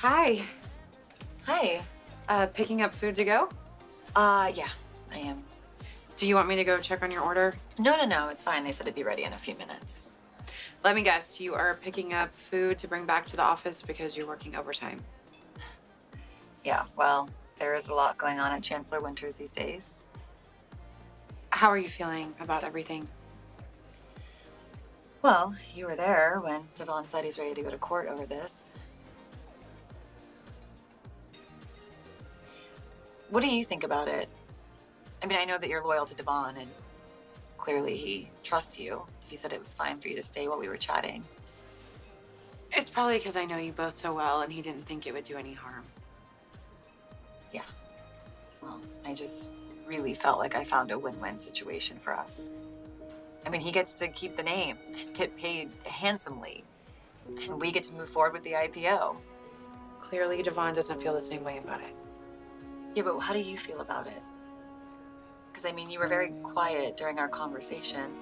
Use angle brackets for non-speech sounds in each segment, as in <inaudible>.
Hi. Hi. Uh, picking up food to go? Uh, yeah, I am. Do you want me to go check on your order? No, no, no, it's fine. They said it'd be ready in a few minutes. Let me guess, you are picking up food to bring back to the office because you're working overtime. <sighs> Yeah, well, there is a lot going on at Chancellor Winters these days. How are you feeling about everything? Well, you were there when Devon said he's ready to go to court over this. What do you think about it? I mean, I know that you're loyal to Devon, and clearly he trusts you. He said it was fine for you to stay while we were chatting. It's probably because I know you both so well and he didn't think it would do any harm. Yeah. Well, I just really felt like I found a win win situation for us. I mean, he gets to keep the name and get paid handsomely, and we get to move forward with the IPO. Clearly, Devon doesn't feel the same way about it. Yeah, but how do you feel about it? Because, I mean, you were very quiet during our conversation.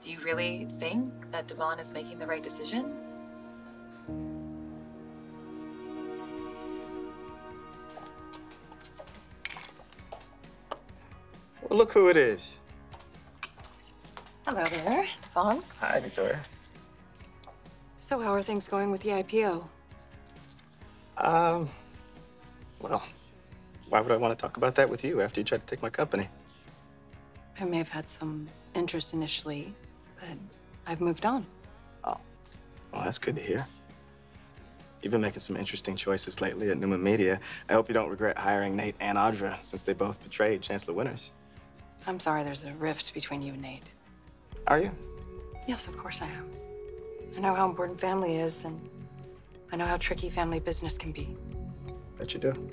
Do you really think that Devon is making the right decision? Well, look who it is. Hello there, Devon. Hi, Victoria. So, how are things going with the IPO? Um, well, why would I want to talk about that with you after you tried to take my company? I may have had some interest initially, but I've moved on. Oh, well, that's good to hear. You've been making some interesting choices lately at Newman Media. I hope you don't regret hiring Nate and Audra since they both betrayed Chancellor Winters. I'm sorry there's a rift between you and Nate. Are you? Yes, of course I am. I know how important family is, and I know how tricky family business can be. Bet you do.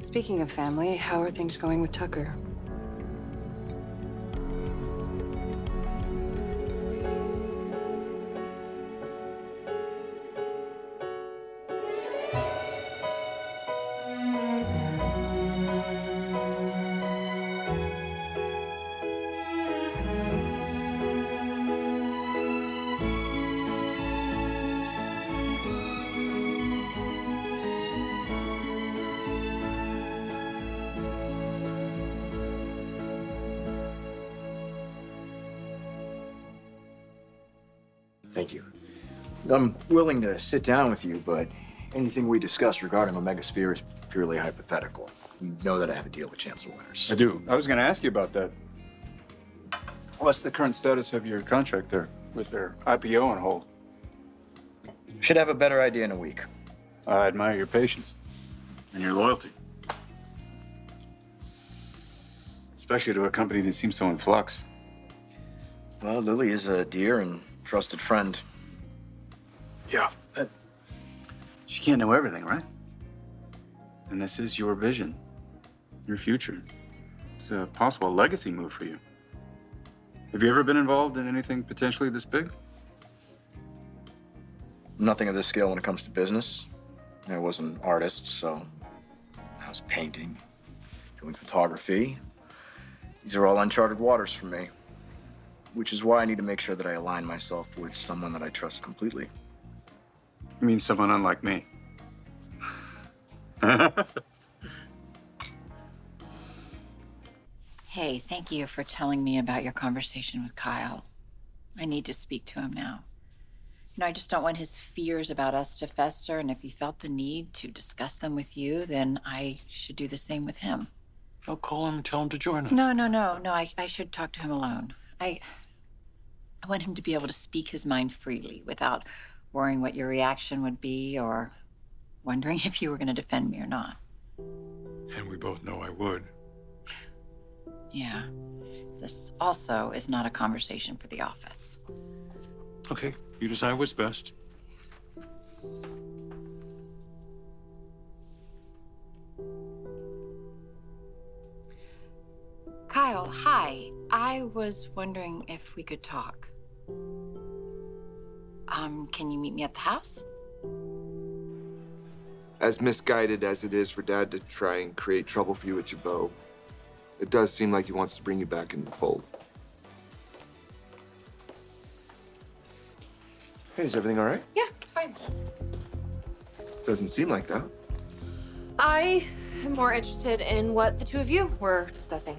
Speaking of family, how are things going with Tucker? Thank you. I'm willing to sit down with you, but anything we discuss regarding Omega Sphere is purely hypothetical. You know that I have a deal with Chancellor Winters. I do. I was going to ask you about that. What's the current status of your contract there with their IPO on hold? Should have a better idea in a week. I admire your patience and your loyalty. Especially to a company that seems so in flux. Well, Lily is a dear and trusted friend. Yeah. But she can't know everything, right? And this is your vision, your future. It's a possible legacy move for you. Have you ever been involved in anything potentially this big? Nothing of this scale when it comes to business. I was an artist, so I was painting, doing photography. These are all uncharted waters for me, which is why I need to make sure that I align myself with someone that I trust completely. You mean someone unlike me? <laughs> Hey, thank you for telling me about your conversation with Kyle. I need to speak to him now. You know, I just don't want his fears about us to fester, and if he felt the need to discuss them with you, then I should do the same with him. I'll call him and tell him to join us. No, no, no, no, I, I should talk to him alone. I, I want him to be able to speak his mind freely without worrying what your reaction would be or wondering <laughs> if you were going to defend me or not. And we both know I would. Yeah. This also is not a conversation for the office. Okay, you decide what's best. Kyle, hi. I was wondering if we could talk. Um, can you meet me at the house? As misguided as it is for Dad to try and create trouble for you at Jabot, it does seem like he wants to bring you back in the fold. Hey, is everything all right? Yeah, it's fine. Doesn't seem like that. I am more interested in what the two of you were discussing.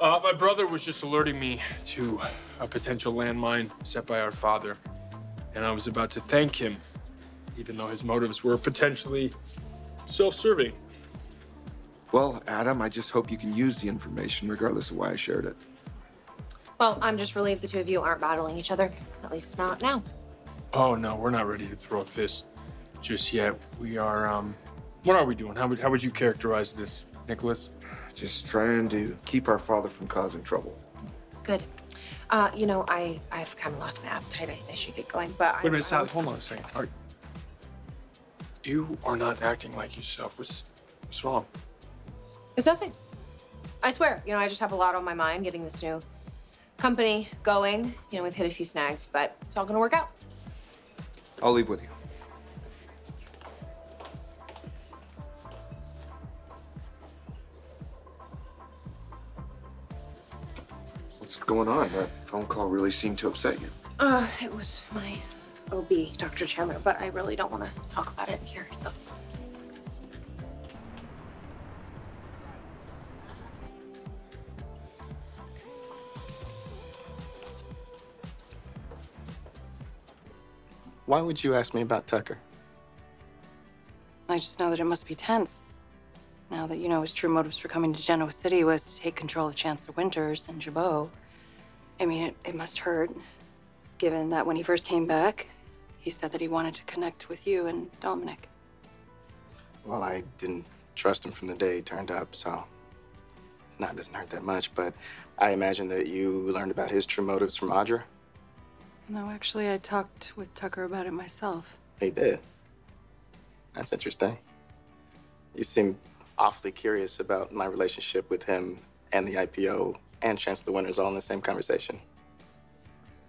Uh, my brother was just alerting me to a potential landmine set by our father, and I was about to thank him, even though his motives were potentially self serving. Well, Adam, I just hope you can use the information regardless of why I shared it. Well, I'm just relieved the two of you aren't battling each other. At least not now. Oh, no, we're not ready to throw a fist just yet. We are, um, what are we doing? How would, how would you characterize this, Nicholas? Just trying to keep our father from causing trouble. Good. Uh, you know, I I've kind of lost my appetite. I, I should get going, but I, Wait a minute, I Sal, was- hold on a second. Are, you are not acting like yourself. What's, what's wrong? It's nothing. I swear. You know, I just have a lot on my mind getting this new company going. You know, we've hit a few snags, but it's all gonna work out. I'll leave with you. Going on? That phone call really seemed to upset you. Uh, it was my OB, Dr. Chandler, but I really don't want to talk about it here. So, Why would you ask me about Tucker? I just know that it must be tense. Now that you know his true motives for coming to Genoa City was to take control of Chancellor Winters and Jabot. I mean, it, it must hurt, given that when he first came back, he said that he wanted to connect with you and Dominic. Well, I didn't trust him from the day he turned up, so. No, it doesn't hurt that much, but I imagine that you learned about his true motives from Audra. No, actually, I talked with Tucker about it myself. He did. That's interesting. You seem awfully curious about my relationship with him and the IPO and Chancellor Winters all in the same conversation.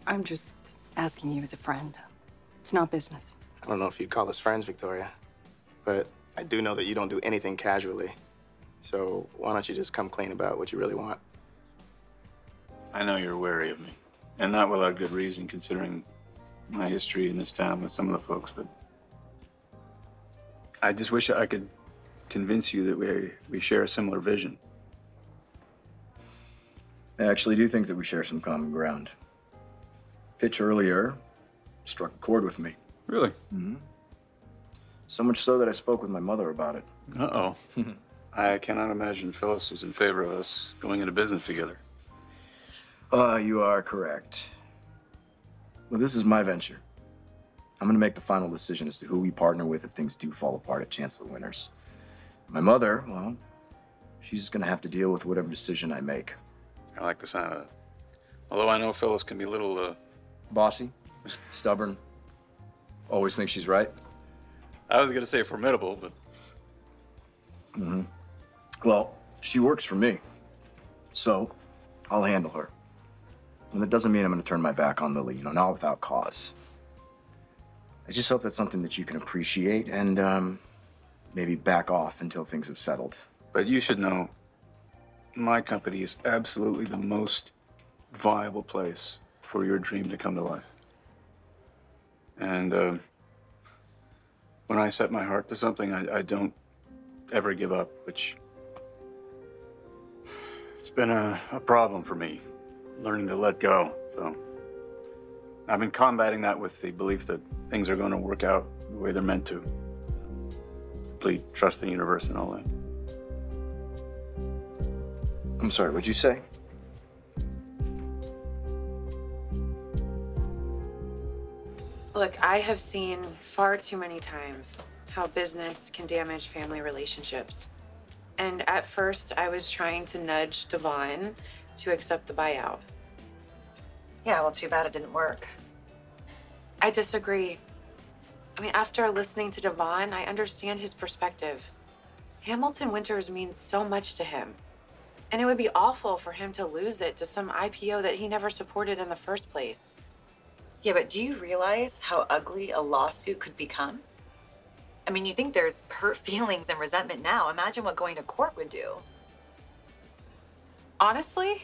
I'm just asking you as a friend. It's not business. I don't know if you'd call us friends, Victoria, but I do know that you don't do anything casually. So why don't you just come clean about what you really want? I know you're wary of me, and not without good reason, considering my history in this town with some of the folks. But I just wish I could convince you that we we share a similar vision. I actually do think that we share some common ground. Pitch earlier struck a chord with me. Really? Mm-hmm. So much so that I spoke with my mother about it. Uh oh. <laughs> I cannot imagine Phyllis was in favor of us going into business together. Uh, you are correct. Well, this is my venture. I'm gonna make the final decision as to who we partner with if things do fall apart at Chancellor Winters. My mother, well, she's just gonna have to deal with whatever decision I make. I like the sound of it. Although I know Phyllis can be a little, uh, Bossy, <laughs> stubborn, always thinks she's right. I was gonna say formidable, but hmm Well, she works for me, so I'll handle her. And that doesn't mean I'm gonna turn my back on Lily, you know, not without cause. I just hope that's something that you can appreciate and um, maybe back off until things have settled. But you should know, my company is absolutely the most viable place for your dream to come to life. And uh, when I set my heart to something, I, I don't ever give up, which it's been a, a problem for me, learning to let go. So I've been combating that with the belief that things are going to work out the way they're meant to. Simply trust the universe and all that. I'm sorry, what'd you say? Look, I have seen far too many times how business can damage family relationships. And at first, I was trying to nudge Devon to accept the buyout. Yeah, well, too bad it didn't work. I disagree. I mean, after listening to Devon, I understand his perspective. Hamilton Winters means so much to him. And it would be awful for him to lose it to some IPO that he never supported in the first place. Yeah, but do you realize how ugly a lawsuit could become? I mean, you think there's hurt feelings and resentment now. Imagine what going to court would do. Honestly,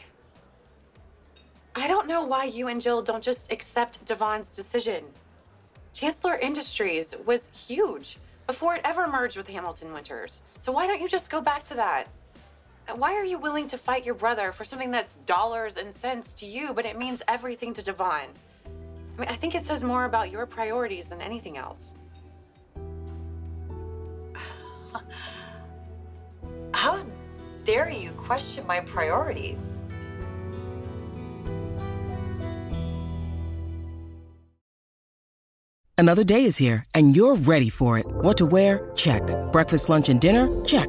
I don't know why you and Jill don't just accept Devon's decision. Chancellor Industries was huge before it ever merged with Hamilton Winters. So why don't you just go back to that? Why are you willing to fight your brother for something that's dollars and cents to you, but it means everything to Devon? I mean, I think it says more about your priorities than anything else. <sighs> How dare you question my priorities? Another day is here, and you're ready for it. What to wear? Check. Breakfast, lunch, and dinner? Check.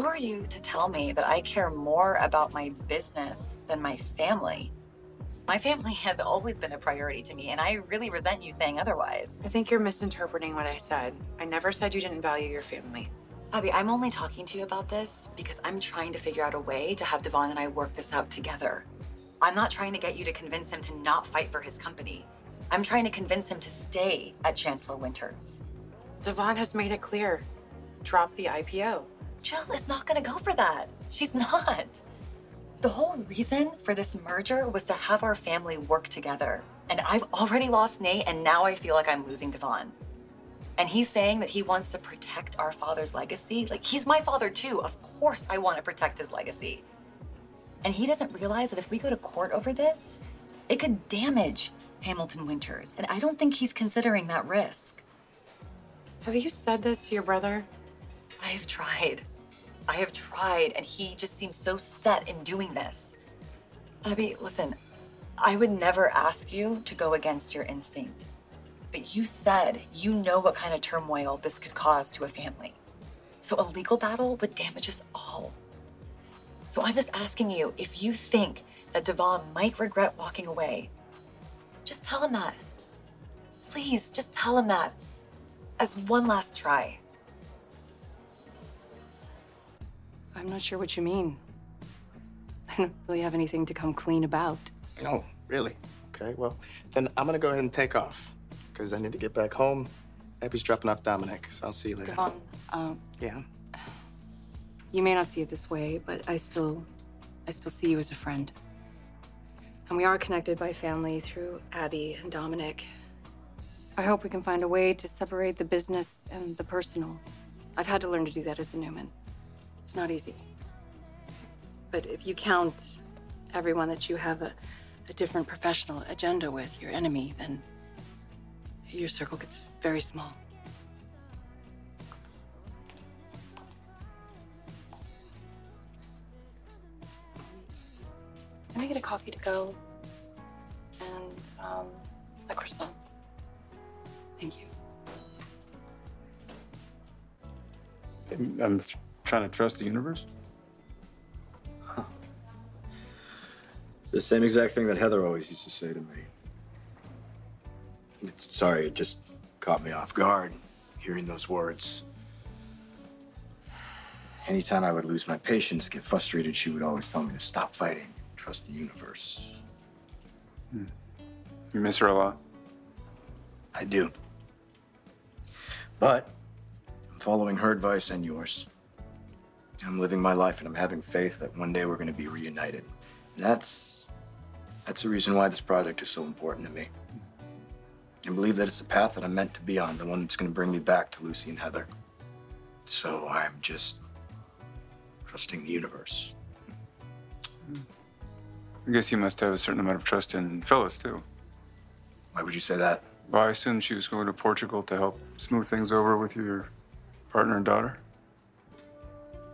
Who are you to tell me that I care more about my business than my family? My family has always been a priority to me, and I really resent you saying otherwise. I think you're misinterpreting what I said. I never said you didn't value your family. Abby, I'm only talking to you about this because I'm trying to figure out a way to have Devon and I work this out together. I'm not trying to get you to convince him to not fight for his company. I'm trying to convince him to stay at Chancellor Winters. Devon has made it clear. Drop the IPO. Jill is not gonna go for that. She's not. The whole reason for this merger was to have our family work together. And I've already lost Nate, and now I feel like I'm losing Devon. And he's saying that he wants to protect our father's legacy. Like, he's my father too. Of course, I want to protect his legacy. And he doesn't realize that if we go to court over this, it could damage Hamilton Winters. And I don't think he's considering that risk. Have you said this to your brother? I have tried. I have tried, and he just seems so set in doing this. Abby, listen, I would never ask you to go against your instinct. But you said you know what kind of turmoil this could cause to a family. So a legal battle would damage us all. So I'm just asking you if you think that Devon might regret walking away, just tell him that. Please, just tell him that. As one last try. I'm not sure what you mean. I don't really have anything to come clean about. No, really? Okay, well, then I'm gonna go ahead and take off because I need to get back home. Abby's dropping off Dominic, so I'll see you later. Devon, um, Yeah. you may not see it this way, but I still, I still see you as a friend. And we are connected by family through Abby and Dominic. I hope we can find a way to separate the business and the personal. I've had to learn to do that as a Newman. It's not easy. But if you count everyone that you have a, a different professional agenda with, your enemy, then your circle gets very small. Can I get a coffee to go? And um, a croissant. Thank you. I'm trying to trust the universe. It's the same exact thing that Heather always used to say to me. It's, sorry, it just caught me off guard hearing those words. Anytime I would lose my patience, get frustrated, she would always tell me to stop fighting, trust the universe. Hmm. You miss her a lot. I do. But I'm following her advice and yours. I'm living my life and I'm having faith that one day we're going to be reunited. And that's that's the reason why this project is so important to me. I believe that it's the path that I'm meant to be on, the one that's going to bring me back to Lucy and Heather. So I'm just trusting the universe. I guess you must have a certain amount of trust in Phyllis, too. Why would you say that? Well, I assumed she was going to Portugal to help smooth things over with your partner and daughter.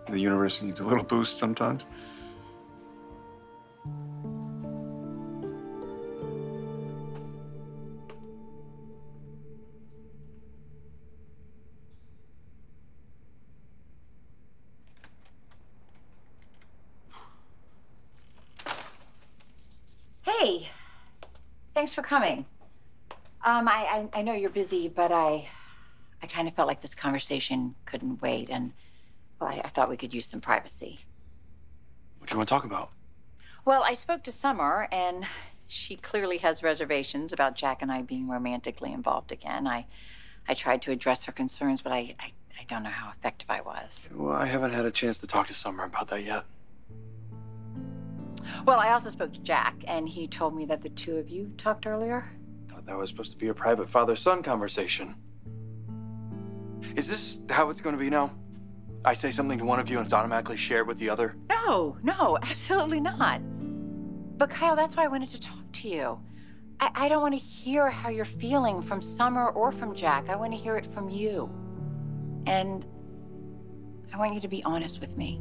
The universe needs a little boost sometimes. Hey, thanks for coming. Um, I, I, I know you're busy, but I, I kind of felt like this conversation couldn't wait, and well, I, I thought we could use some privacy. What do you want to talk about? Well, I spoke to Summer, and she clearly has reservations about Jack and I being romantically involved again. I, I tried to address her concerns, but I, I, I don't know how effective I was. Well, I haven't had a chance to talk to Summer about that yet. Well, I also spoke to Jack, and he told me that the two of you talked earlier. Thought that was supposed to be a private father-son conversation. Is this how it's going to be now? I say something to one of you and it's automatically shared with the other? No, no, absolutely not. But Kyle, that's why I wanted to talk to you. I, I don't want to hear how you're feeling from Summer or from Jack. I want to hear it from you. And I want you to be honest with me.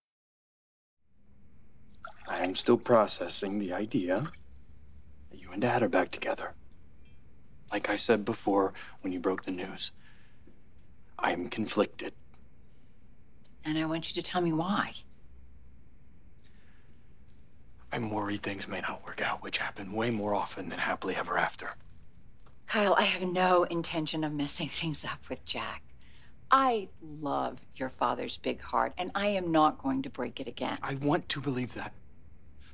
I am still processing the idea that you and Dad are back together. Like I said before when you broke the news, I'm conflicted. And I want you to tell me why. I'm worried things may not work out, which happen way more often than happily ever after. Kyle, I have no intention of messing <laughs> things up with Jack. I love your father's big heart, and I am not going to break it again. I want to believe that.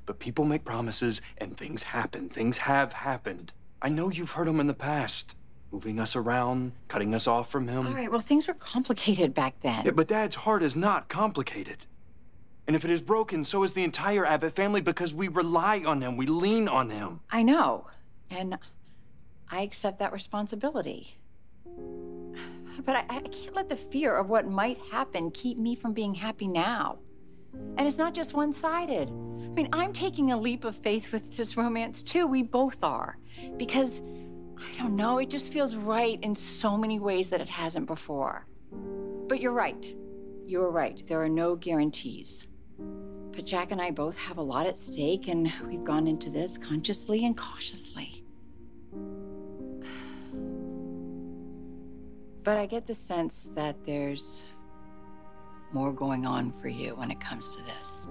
But people make promises and things happen. Things have happened. I know you've heard them in the past. Moving us around, cutting us off from him. All right, well, things were complicated back then. Yeah, but Dad's heart is not complicated. And if it is broken, so is the entire Abbott family because we rely on him, we lean on him. I know, and I accept that responsibility. <sighs> But I, I can't let the fear of what might happen keep me from being happy now. And it's not just one sided. I mean, I'm taking a leap of faith with this romance too. We both are. Because, I don't know, it just feels right in so many ways that it hasn't before. But you're right. You're right. There are no guarantees. But Jack and I both have a lot at stake, and we've gone into this consciously and cautiously. <sighs> But I get the sense that there's more going on for you when it comes to this.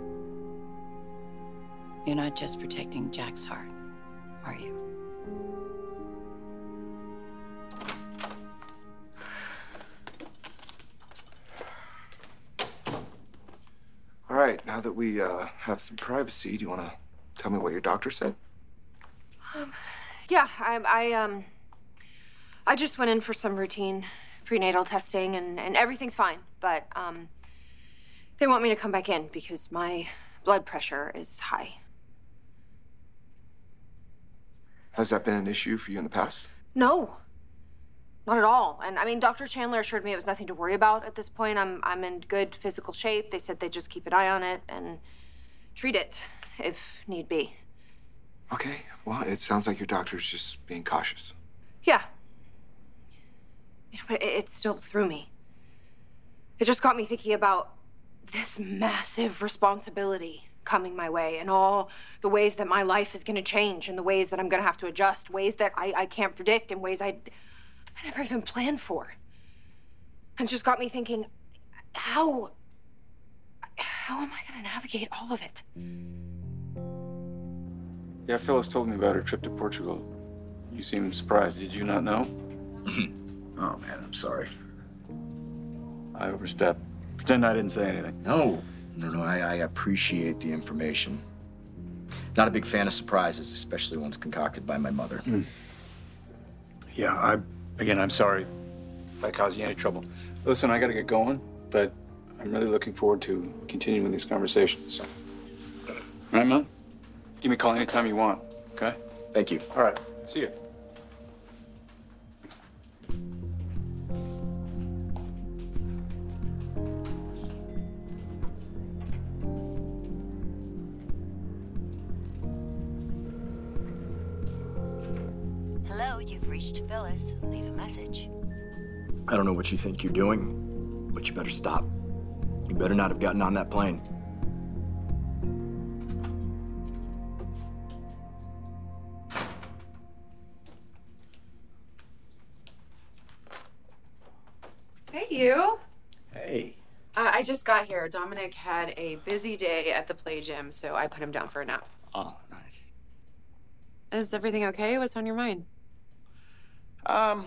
You're not just protecting Jack's heart, are you? All right, now that we uh, have some privacy, do you want to tell me what your doctor said? Um, yeah, I, I um, I just went in for some routine prenatal testing, and, and everything's fine. But um, they want me to come back in because my blood pressure is high. Has that been an issue for you in the past? No, not at all. And I mean, Dr. Chandler assured me it was nothing to worry about at this point. I'm I'm in good physical shape. They said they'd just keep an eye on it and treat it if need be. Okay, well, it sounds like your doctor's just being cautious. Yeah. Yeah, but it, it still threw me. It just got me thinking about this massive responsibility coming my way and all the ways that my life is going to change and the ways that I'm going to have to adjust, ways that I, I can't predict and ways I, I never even planned for. And just got me thinking, how, how am I going to navigate all of it? Yeah, Phyllis told me about her trip to Portugal. You seem surprised. Did you not know? <laughs> Oh man, I'm sorry. I overstepped. Pretend I didn't say anything. No, No, no, I, I appreciate the information. Not a big fan of surprises, especially ones concocted by my mother. Hmm. Yeah, I, again, I'm sorry if I caused you any trouble. Listen, I gotta get going, but I'm really looking forward to continuing these conversations. All right, man? Give me a call anytime you want, okay? Thank you. All right, see you. Phyllis. Leave a message. I don't know what you think you're doing, but you better stop. You better not have gotten on that plane. Hey, you. Hey. Uh, I just got here. Dominic had a busy day at the play gym, so I put him down for a nap. Oh, nice. Is everything okay? What's on your mind? Um,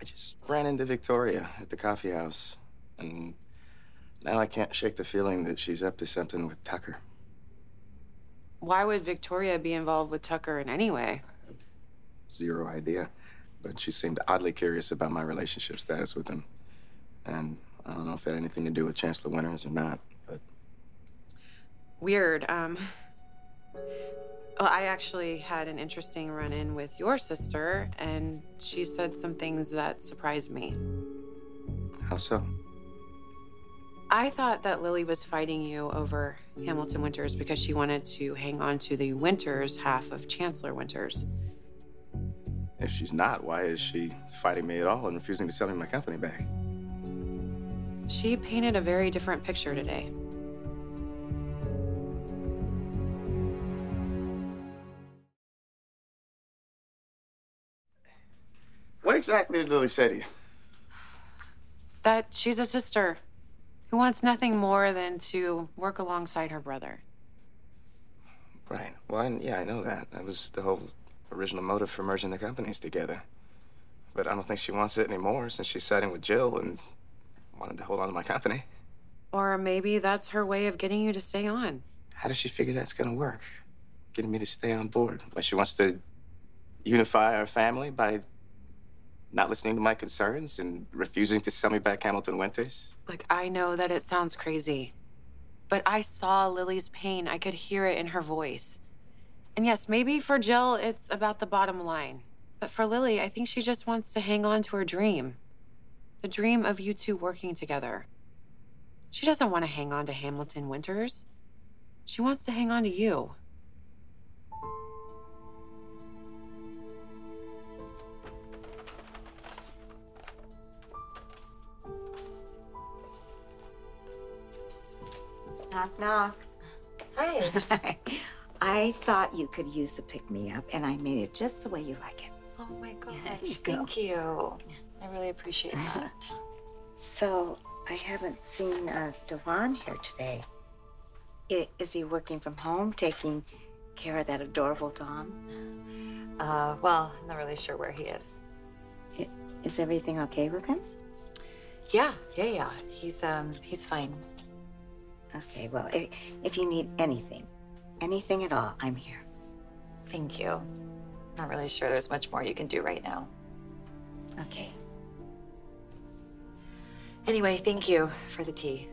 I just ran into Victoria at the coffee house, and now I can't shake the feeling that she's up to something with Tucker. Why would Victoria be involved with Tucker in any way? Zero idea. But she seemed oddly curious about my relationship status with him. And I don't know if it had anything to do with Chancellor Winters or not, but Weird. Um, well, I actually had an interesting run in with your sister, and she said some things that surprised me. how so? I thought that Lily was fighting you over Hamilton Winters because she wanted to hang on to the Winters half of Chancellor Winters. If she's not, why is she fighting me at all and refusing to sell me my company back? She painted a very different picture today. What exactly did Lily say to you? That she's a sister who wants nothing more than to work alongside her brother. Right. Well, I, yeah, I know that. That was the whole original motive for merging the companies together. But I don't think she wants it anymore since she's siding with Jill and wanted to hold on to my company. Or maybe that's her way of getting you to stay on. How does she figure that's gonna work? Getting me to stay on board. Like she wants to unify our family by not listening to my concerns and refusing to sell me back Hamilton Winters? Like, I know that it sounds crazy, but I saw Lily's pain. I could hear it in her voice. And yes, maybe for Jill, it's about the bottom line. But for Lily, I think she just wants to hang on to her dream the dream of you two working together. She doesn't want to hang on to Hamilton Winters, she wants to hang on to you. Knock, knock. Hi. <laughs> I thought you could use a pick me up, and I made it just the way you like it. Oh my gosh, you thank you. I really appreciate <laughs> that. So, I haven't seen uh, Devon here today. I- is he working from home, taking care of that adorable Dom? Uh, well, I'm not really sure where he is. I- Is everything okay with him? Yeah, yeah, yeah. He's um he's fine. Okay, well, if, if you need anything, anything at all, I'm here. Thank you. Not really sure there's much more you can do right now. Okay. Anyway, thank you for the tea.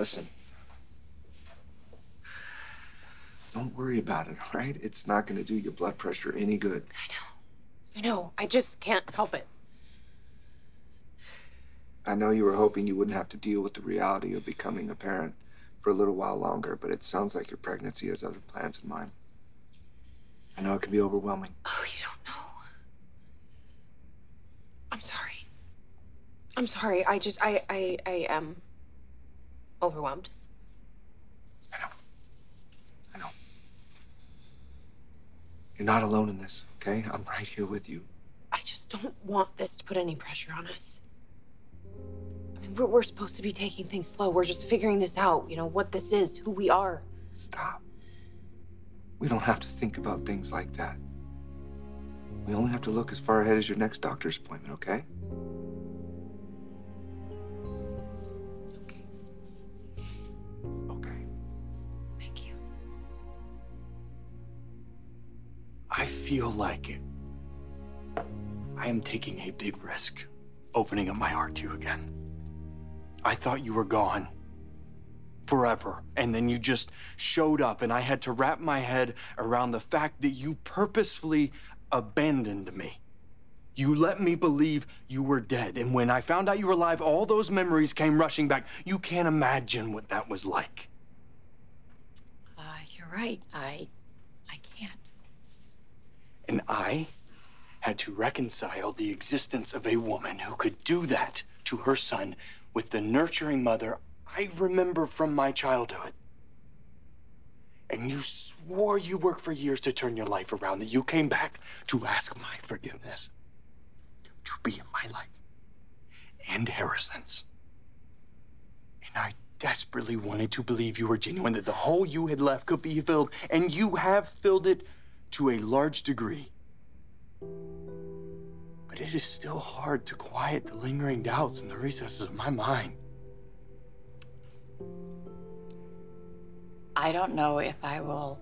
Listen. Don't worry about it, all right? It's not gonna do your blood pressure any good. I know. I know. I just can't help it. I know you were hoping you wouldn't have to deal with the reality of becoming a parent for a little while longer, but it sounds like your pregnancy has other plans in mind. I know it can be overwhelming. Oh, you don't know. I'm sorry. I'm sorry. I just I I I am overwhelmed. I know. I know. You're not alone in this, okay? I'm right here with you. I just don't want this to put any pressure on us. I mean, We're, we're supposed to be taking things slow. We're just figuring this out, you know, what this is, who we are. Stop. We don't have to think about things like that. We only have to look as far ahead as your next doctor's appointment, okay? Okay. I feel like it. I am taking a big risk opening up my heart to you again. I thought you were gone forever, and then you just showed up, and I had to wrap my head around the fact that you purposefully abandoned me. You let me believe you were dead, and when I found out you were alive, all those memories came rushing back. You can't imagine what that was like. Uh, you're right. I. And I had to reconcile the existence of a woman who could do that to her son with the nurturing mother I remember from my childhood. And you swore you worked for years to turn your life around, that you came back to ask my forgiveness, to be in my life and Harrison's. And I desperately wanted to believe you were genuine, that the hole you had left could be filled, and you have filled it to a large degree. But it is still hard to quiet the lingering doubts in the recesses of my mind. I don't know if I will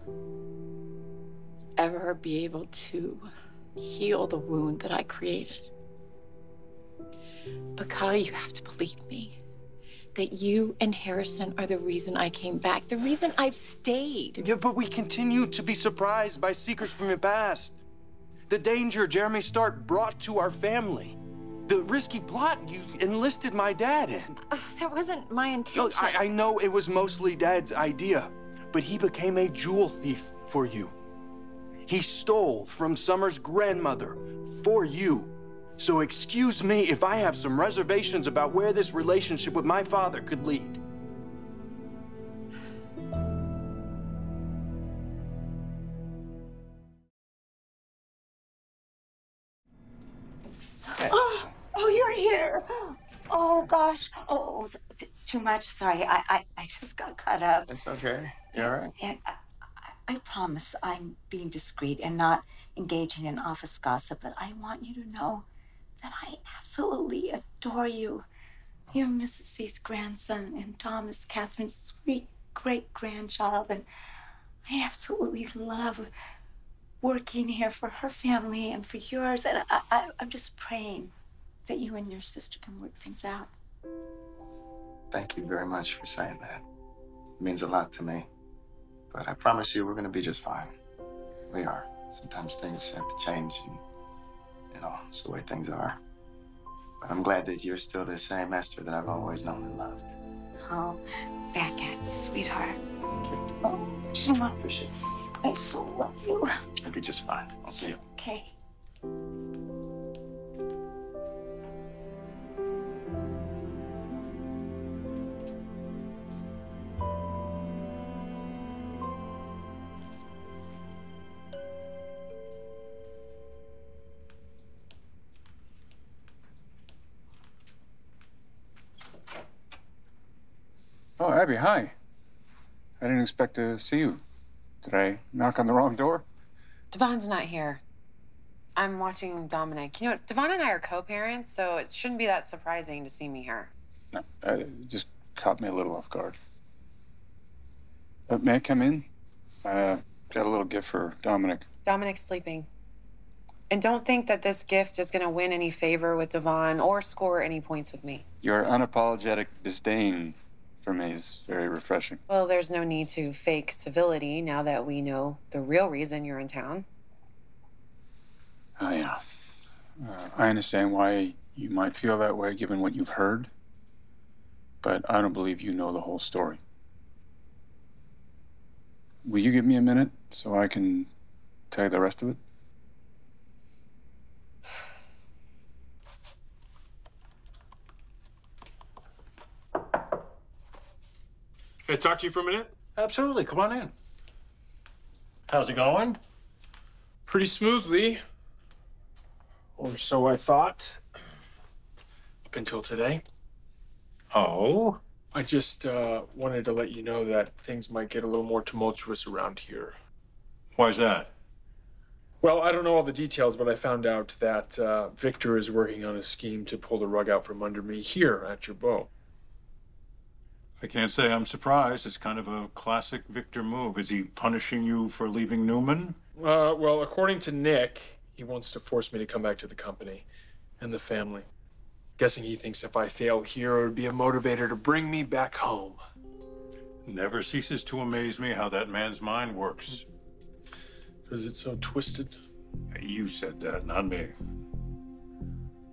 ever be able to heal the wound that I created. But Kyle, you have to believe me that you and Harrison are the reason I came back, the reason I've stayed. Yeah, but we continue to be surprised by secrets from your past. The danger Jeremy Stark brought to our family. The risky plot you enlisted my dad in. Uh, that wasn't my intention. Look, I, I know it was mostly Dad's idea, but he became a jewel thief for you. He stole from Summer's grandmother for you. So excuse me if I have some reservations about where this relationship with my father could lead. Oh, <gasps> oh, you're here. Oh gosh. Oh, oh, th- too much. Sorry. I, I, I just got caught up. It's okay. You all right? And I, I, I promise I'm being discreet and not engaging in office gossip, but I want you to know that I absolutely adore you. You're Mrs. C's grandson, and Dom is Katherine's sweet great grandchild, and I absolutely love working here for her family and for yours. And I, I, I'm just praying that you and your sister can work things out. Thank you very much for saying that. It means a lot to me. But I promise you, we're going to be just fine. We are. Sometimes things have to change, and, you know, it's the way things are. But I'm glad that you're still the same Esther that I've always known and loved. Oh, back at you, sweetheart. Oh, mwah. Appreciate it. I so love you. You'll be just fine. I'll see you. Okay. Oh, Abby, hi. I didn't expect to see you. Did I knock on the wrong door? Devon's not here. I'm watching Dominic. You know, Devon and I are co-parents, so it shouldn't be that surprising to see me here. No, it just caught me a little off guard. Uh, may I come in? Uh, got a little gift for Dominic. Dominic's sleeping. And don't think that this gift is going to win any favor with Devon or score any points with me. Your unapologetic disdain for me is very refreshing. Well, there's no need to fake civility now that we know the real reason you're in town. Oh, yeah. Uh, I understand why you might feel that way given what you've heard, but I don't believe you know the whole story. Will you give me a minute so I can tell you the rest of it? Can I talk to you for a minute? Absolutely. Come on in. How's it going? Pretty smoothly. Or so I thought. Up until today. Oh? I just uh, wanted to let you know that things might get a little more tumultuous around here. Why's that? Well, I don't know all the details, but I found out that uh, Victor is working on a scheme to pull the rug out from under me here at Jabot. I can't say I'm surprised. It's kind of a classic Victor move. Is he punishing you for leaving Newman? Uh, well, according to Nick, he wants to force me to come back to the company and the family. Guessing he thinks if I fail here, it would be a motivator to bring me back home. Never ceases to amaze me how that man's mind works. Because it's so twisted. You said that, not me.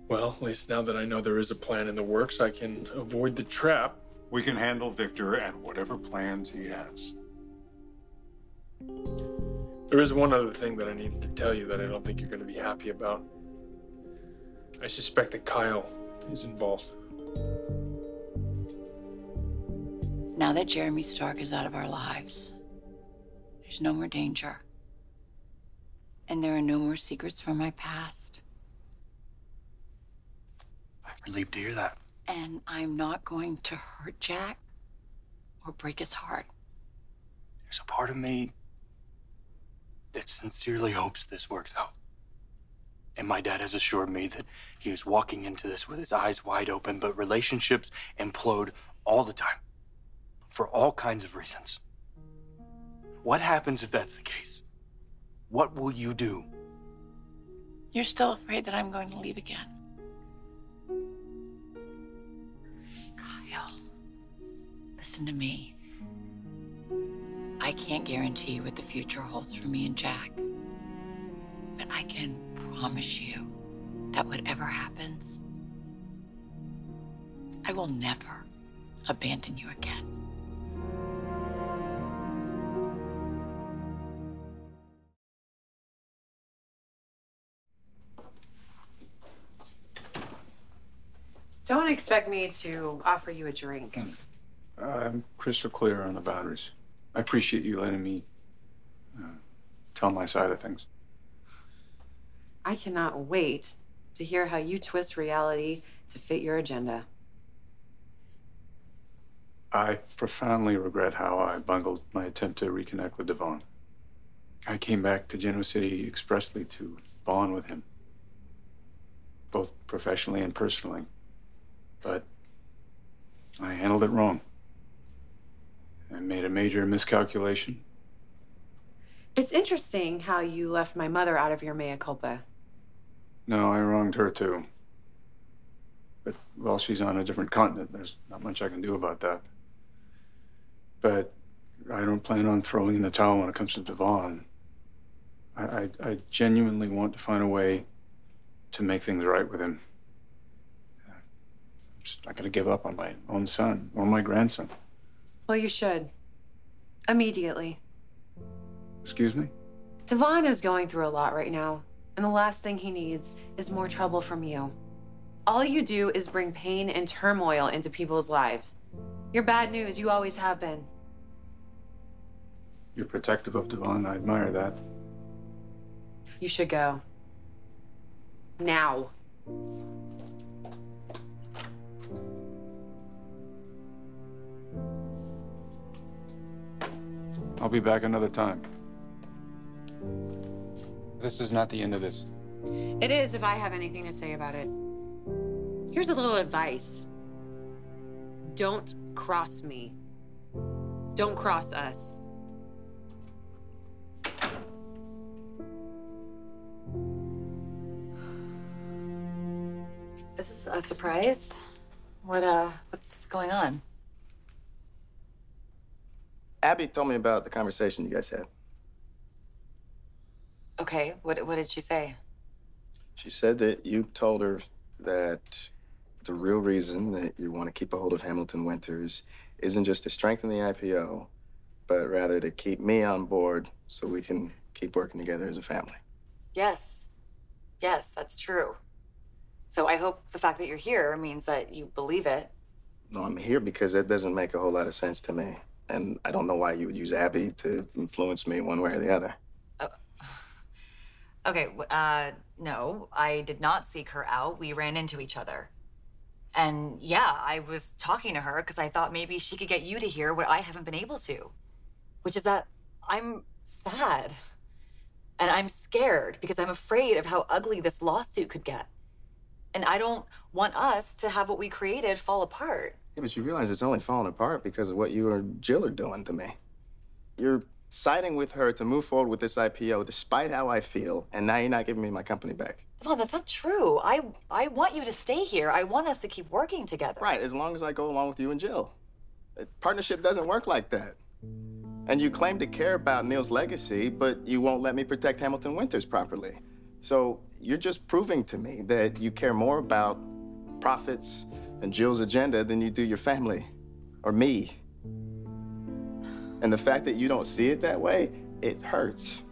Well, at least now that I know there is a plan in the works, I can avoid the trap. We can handle Victor and whatever plans he has. There is one other thing that I needed to tell you that I don't think you're going to be happy about. I suspect that Kyle is involved. Now that Jeremy Stark is out of our lives, there's no more danger. And there are no more secrets from my past. I'm relieved to hear that. And I'm not going to hurt Jack or break his heart. There's a part of me that sincerely hopes this works out. And my dad has assured me that he is walking into this with his eyes wide open, but relationships implode all the time for all kinds of reasons. What happens if that's the case? What will you do? You're still afraid that I'm going to leave again. Listen to me. I can't guarantee what the future holds for me and Jack. But I can promise you that whatever happens, I will never abandon you again. Don't expect me to offer you a drink. I'm crystal clear on the boundaries. I appreciate you letting me uh, tell my side of things. I cannot wait to hear how you twist reality to fit your agenda. I profoundly regret how I bungled my attempt to reconnect with Devon. I came back to Genoa City expressly to bond with him, both professionally and personally. But I handled it wrong. I made a major miscalculation. It's interesting how you left my mother out of your mea culpa. No, I wronged her too. But while she's on a different continent, there's not much I can do about that. But I don't plan on throwing in the towel when it comes to Devon. I, I, I genuinely want to find a way to make things right with him. I'm just not going to give up on my own son or my grandson. Well, you should. Immediately. Excuse me? Devon is going through a lot right now, and the last thing he needs is more trouble from you. All you do is bring pain and turmoil into people's lives. You're bad news, you always have been. You're protective of Devon. I admire that. You should go. Now. I'll be back another time. This is not the end of this. It is if I have anything to say about it. Here's a little advice don't cross me, don't cross us. This is a surprise. What uh what's going on? Abby told me about the conversation you guys had. Okay, what what did she say? She said that you told her that the real reason that you want to keep a hold of Hamilton Winters isn't just to strengthen the IPO, but rather to keep me on board so we can keep working together as a family. Yes. Yes, that's true. So I hope the fact that you're here means that you believe it. No, I'm here because it doesn't make a whole lot of sense to me. And I don't know why you would use Abby to influence me one way or the other. <sighs> Okay, uh no, I did not seek her out. We ran into each other. And yeah, I was talking to her because I thought maybe she could get you to hear what I haven't been able to, which is that I'm sad. And I'm scared because I'm afraid of how ugly this lawsuit could get. And I don't want us to have what we created fall apart. Yeah, but you realize it's only falling apart because of what you and Jill are doing to me. You're siding with her to move forward with this IPO despite how I feel, and now you're not giving me my company back. Devon, that's not true. I I want you to stay here. I want us to keep working together. Right, as long as I go along with you and Jill. A partnership doesn't work like that. And you claim to care about Neil's legacy, but you won't let me protect Hamilton Winters properly. So you're just proving to me that you care more about profits and Jill's agenda than you do your family or me. And the fact that you don't see it that way, it hurts.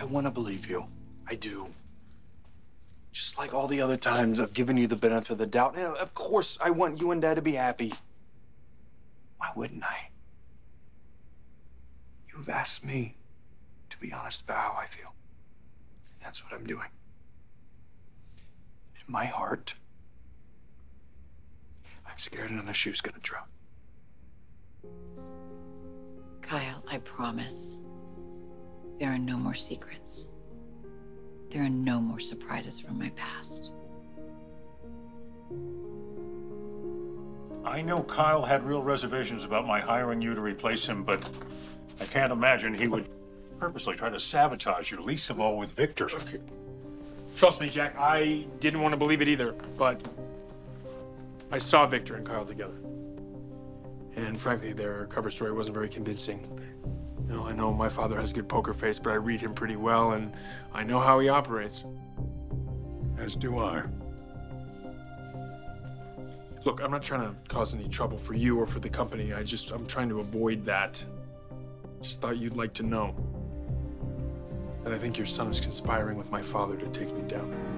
I want to believe you. I do. Just like all the other times I've given you the benefit of the doubt. And of course, I want you and Dad to be happy. Why wouldn't I? You've asked me to be honest about how I feel. And that's what I'm doing. In my heart, I'm scared another shoe's gonna drop. Kyle, I promise. There are no more secrets. There are no more surprises from my past. I know Kyle had real reservations about my hiring you to replace him, but I can't imagine he would purposely try to sabotage you, least of all with Victor. Trust me, Jack, I didn't want to believe it either, but I saw Victor and Kyle together. And frankly, their cover story wasn't very convincing. You know, I know my father has a good poker face, but I read him pretty well, and I know how he operates. As do I. Look, I'm not trying to cause any trouble for you or for the company. I just, I'm trying to avoid that. Just thought you'd like to know And I think your son is conspiring with my father to take me down.